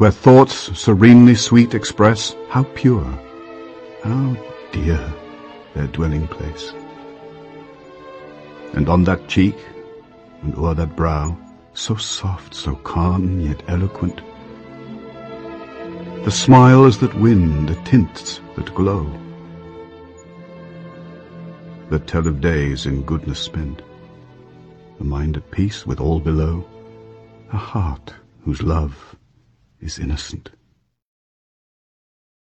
Where thoughts serenely sweet express How pure, how dear their dwelling place. And on that cheek, and o'er that brow, So soft, so calm, yet eloquent, The smiles that win, the tints that glow, That tell of days in goodness spent, A mind at peace with all below, A heart whose love is innocent.